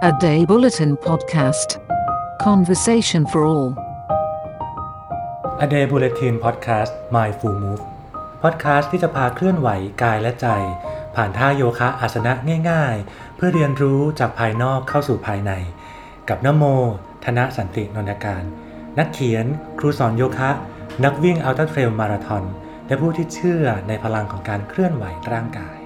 A Day Bulletin Podcast. Conversation for all. A Day Bulletin Podcast My Full Move Podcast ที่จะพาเคลื่อนไหวกายและใจ ผ่านท่าโยคะอาสนะง่ายๆ เพื่อเรียนรู้จากภายนอกเข้าสู่ภายใน กับนโม ธนสันตินนทการ นักเขียน ครูสอนโยคะ นักวิ่งอัลตร้าเทรลมาราธอนและผู้ที่เชื่อในพลังของการเคลื่อนไหวร่างกาย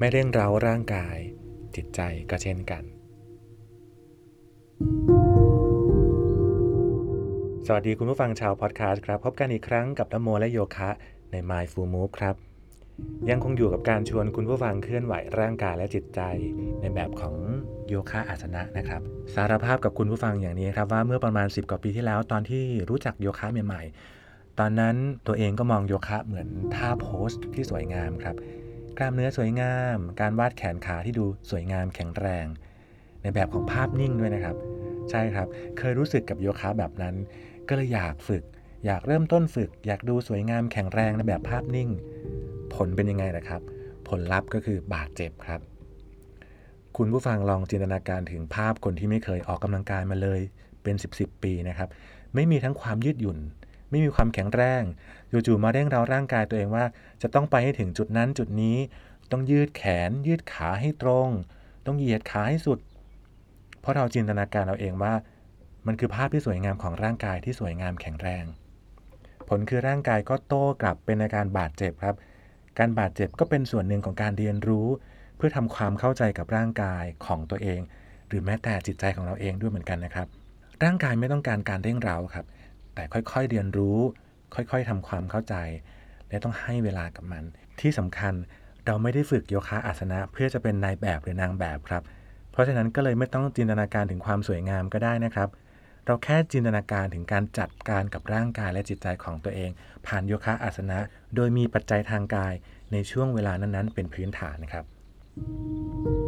ไม่เร่งเร้าร่างกาย จิตใจก็เช่นกัน สวัสดีคุณผู้ฟังชาวพอดแคสต์ครับ พบกันอีกครั้งกับนโมและโยคะใน My Full Move ครับ ยังคงอยู่กับการชวนคุณผู้ฟังเคลื่อนไหวร่างกายและจิตใจ ในแบบของโยคะอาสนะนะครับ สารภาพกับคุณผู้ฟังอย่างนี้ครับว่าเมื่อประมาณ 10 กว่าปีที่แล้วตอนที่รู้จักโยคะใหม่ ๆ ตอนนั้นตัวเองก็มองโยคะเหมือนท่าโพสที่สวยงามครับ กล้ามเนื้อสวยงาม การวาดแขนขาที่ดูสวยงามแข็งแรง ในแบบของภาพนิ่งด้วยนะครับ ใช่ครับ เคยรู้สึกกับโยคะแบบนั้น ก็เลยอยากฝึก อยากเริ่มต้นฝึก อยากดูสวยงามแข็งแรงในแบบภาพนิ่ง ผลเป็นยังไงนะครับ ผลลัพธ์ก็คือบาดเจ็บครับ คุณผู้ฟังลองจินตนาการถึงภาพคนที่ไม่เคยออกกำลังกายมาเลย เป็น 10บสปีนะครับ ไม่มีทั้งความยืดหยุ่น ไม่มีความแข็งแรงจู่ๆมาเร่งเร้าร่างกายตัวเองว่า จะต้องไปให้ถึงจุดนั้นจุดนี้ ต้องยืดแขน ยืดขาให้ตรง ต้องเหยียดขาให้สุด เพราะเราจินตนาการเราเองว่า มันคือภาพที่สวยงามของร่างกายที่สวยงามแข็งแรง ผลคือร่างกายก็โต้กลับเป็นอาการบาดเจ็บครับ การบาดเจ็บก็เป็นส่วนหนึ่งของการเรียนรู้ เพื่อทำความเข้าใจกับร่างกายของตัวเอง หรือแม้แต่จิตใจของเราเองด้วยเหมือนกันนะครับร่างกายไม่ต้องการการเร่งเร้าครับ แต่ค่อยๆเรียนรู้ ค่อยๆทำความเข้าใจ และต้องให้เวลากับมัน ที่สำคัญเราไม่ได้ฝึกโยคะอาสนะ เพื่อจะเป็นนายแบบหรือนางแบบครับ เพราะฉะนั้นก็เลยไม่ต้องจินตนาการถึงความสวยงามก็ได้นะครับ เราแค่จินตนาการถึงการจัดการกับร่างกายและจิตใจของตัวเอง ผ่านโยคะอาสนะ โดยมีปัจจัยทางกายในช่วงเวลานั้นๆ เป็นพื้นฐานนะครับใน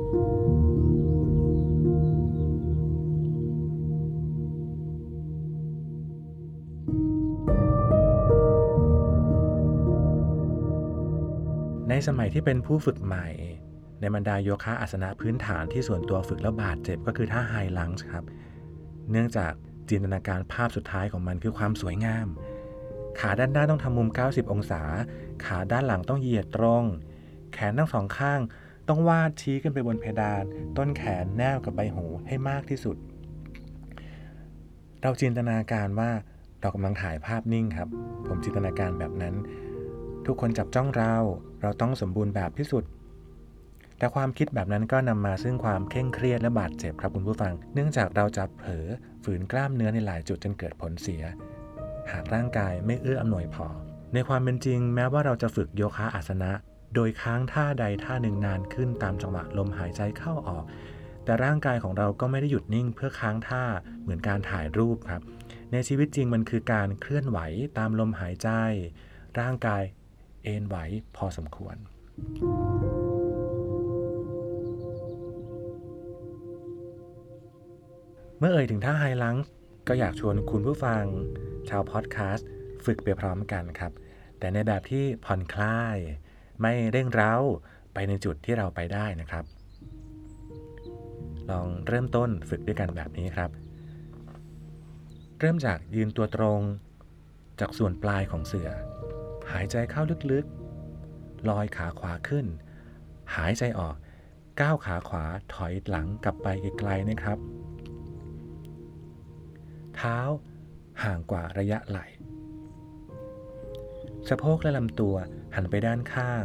สมัยที่เป็นผู้ฝึกใหม่ ในบรรดาโยคะอาสนะพื้นฐานที่ส่วนตัวฝึกแล้วบาดเจ็บก็คือท่าไฮลังส์ครับ เนื่องจากจินตนาการภาพสุดท้ายของมันคือความสวยงาม ขาด้านหน้าต้องทำมุม 90 องศา ขาด้านหลังต้องเหยียดตรง แขนทั้งสองข้าง ต้องวาดชี้ขึ้นไปบนเพดาน ต้นแขนแนบกับใบหูให้มากที่สุด เราจินตนาการว่าเรากำลังถ่ายภาพนิ่งครับ ผมจินตนาการแบบนั้น ทุกคนจับจ้องเรา เราต้องสมบูรณ์แบบที่สุด แต่ความคิดแบบนั้นก็นำมาซึ่งความเคร่งเครียดและบาดเจ็บครับคุณผู้ฟัง เนื่องจากเราจะเผลอฝืนกล้ามเนื้อในหลายจุดจนเกิดผลเสีย หากร่างกายไม่เอื้ออำนวยพอ ในความเป็นจริง แม้ว่าเราจะฝึกโยคะอาสนะ โดยค้างท่าใดท่าหนึ่งนานขึ้นตามจังหวะลมหายใจเข้าออก แต่ร่างกายของเราก็ไม่ได้หยุดนิ่งเพื่อค้างท่าเหมือนการถ่ายรูปครับ ในชีวิตจริงมันคือการเคลื่อนไหวตามลมหายใจร่างกาย เอนไหวพอสมควร เมื่อเอ่ยถึงท่าไฮลังส์ก็อยากชวนคุณผู้ฟัง ชาวพอดแคสต์ฝึกไปพร้อมกันครับ แต่ในแบบที่ผ่อนคลาย ไม่เร่งเร้าไปในจุดที่เราไปได้นะครับ ลองเริ่มต้นฝึกด้วยกันแบบนี้ครับ เริ่มจากยืนตัวตรงจากส่วนปลายของเสือ หายใจเข้าลึกๆ ลอยขาขวาขึ้น หายใจออก ก้าวขาขวาถอยหลังกลับไปไกลๆนะครับ เท้าห่างกว่าระยะไหล่ สะโพกและลำตัวหันไปด้านข้าง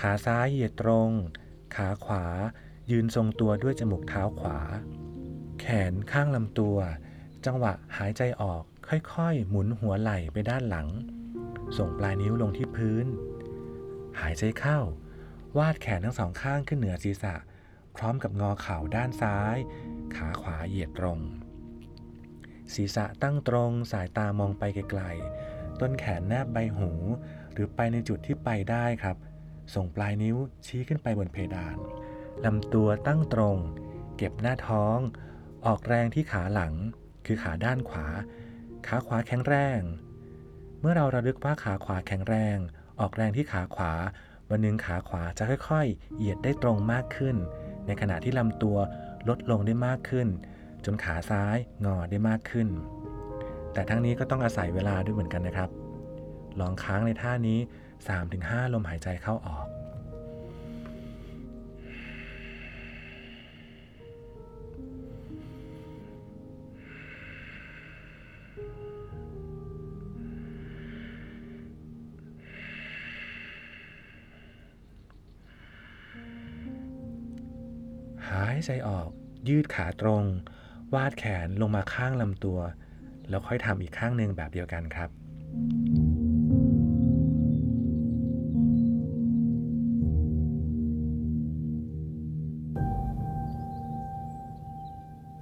ขาซ้ายเหยียดตรง ขาขวายืนทรงตัวด้วยจมูกเท้าขวา แขนข้างลำตัว จังหวะหายใจออกค่อยๆ หมุนหัวไหล่ไปด้านหลัง ส่งปลายนิ้วลงที่พื้น หายใจเข้า วาดแขนทั้งสองข้างขึ้นเหนือศีรษะ พร้อมกับงอเข่าด้านซ้าย ขาขวาเหยียดตรง ศีรษะตั้งตรงสายตามองไปไกลๆ ต้นแขนแนบใบหู หรือไปในจุดที่ไปได้ครับ ส่งปลายนิ้วชี้ขึ้นไปบนเพดานลำตัวตั้งตรง เก็บหน้าท้อง ออกแรงที่ขาหลัง คือขาด้านขวา ขาขวาแข็งแรง เมื่อเราระลึกว่าขาขวาแข็งแรง ออกแรงที่ขาขวา วันหนึ่งขาขวาจะค่อยๆ เหยียดได้ตรงมากขึ้น ในขณะที่ลำตัวลดลงได้มากขึ้น จนขาซ้ายงอได้มากขึ้น แต่ทั้งนี้ก็ต้องอาศัยเวลาด้วยเหมือนกันนะครับ ลองค้างในท่านี้ 3-5 ลมหายใจเข้าออก หายใจออก ยืดขาตรง วาดแขนลงมาข้างลำตัว แล้วค่อยทำอีกข้างหนึ่งแบบเดียวกันครับ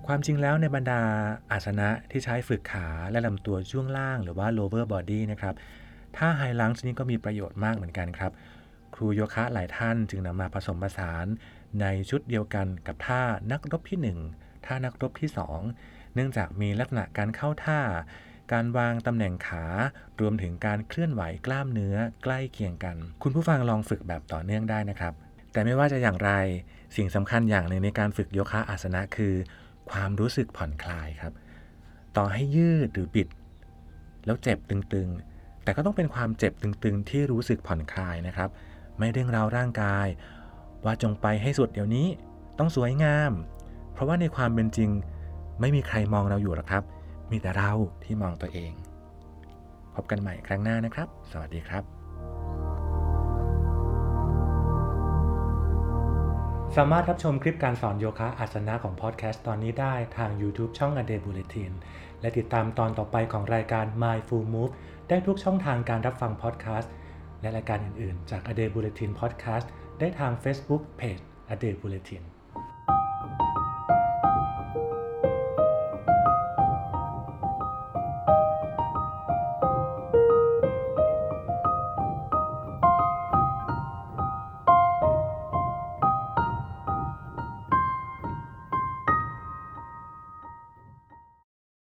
ความจริงแล้วในบรรดาอาสนะที่ใช้ฝึกขาและลำตัวช่วงล่างหรือว่า lower body นะครับท่าไฮลังส์นี้ก็มีประโยชน์มากเหมือนกันครับ ครูโยคะหลายท่านจึงนำมาผสมผสาน ในชุดเดียวกันกับท่านักรบที่ 1 ท่านักรบที่ 2 เนื่องจากมีลักษณะการเข้าท่า การวางตำแหน่งขารวมถึงการเคลื่อนไหวกล้ามเนื้อใกล้เคียงกัน คุณผู้ฟังลองฝึกแบบต่อเนื่องได้นะครับ แต่ไม่ว่าจะอย่างไรสิ่งสำคัญอย่างหนึ่งในการฝึกโยคะอาสนะคือ ความรู้สึกผ่อนคลายครับ ต่อให้ยืดหรือบิด แล้วเจ็บตึงๆ แต่ก็ต้องเป็นความเจ็บตึงๆ ที่รู้สึกผ่อนคลายนะครับ ไม่เร่งเร้าร่างกาย ว่าจงไปให้สุดเดี๋ยวนี้ต้องสวยงาม เพราะว่าในความเป็นจริงไม่มีใครมองเราอยู่หรอกครับ มีแต่เราที่มองตัวเอง พบกันใหม่ครั้งหน้านะครับ สวัสดีครับ สามารถรับชมคลิปการสอนโยคะอาสนะของพอดแคสต์ตอนนี้ได้ทาง YouTube ช่อง A Day Bulletin และติดตามตอนต่อไปของรายการ My Full Move ได้ทุกช่องทางการรับฟังพอดแคสต์และรายการอื่นๆ จาก A Day Bulletin Podcast ได้ทาง Facebook Page A Day Bulletin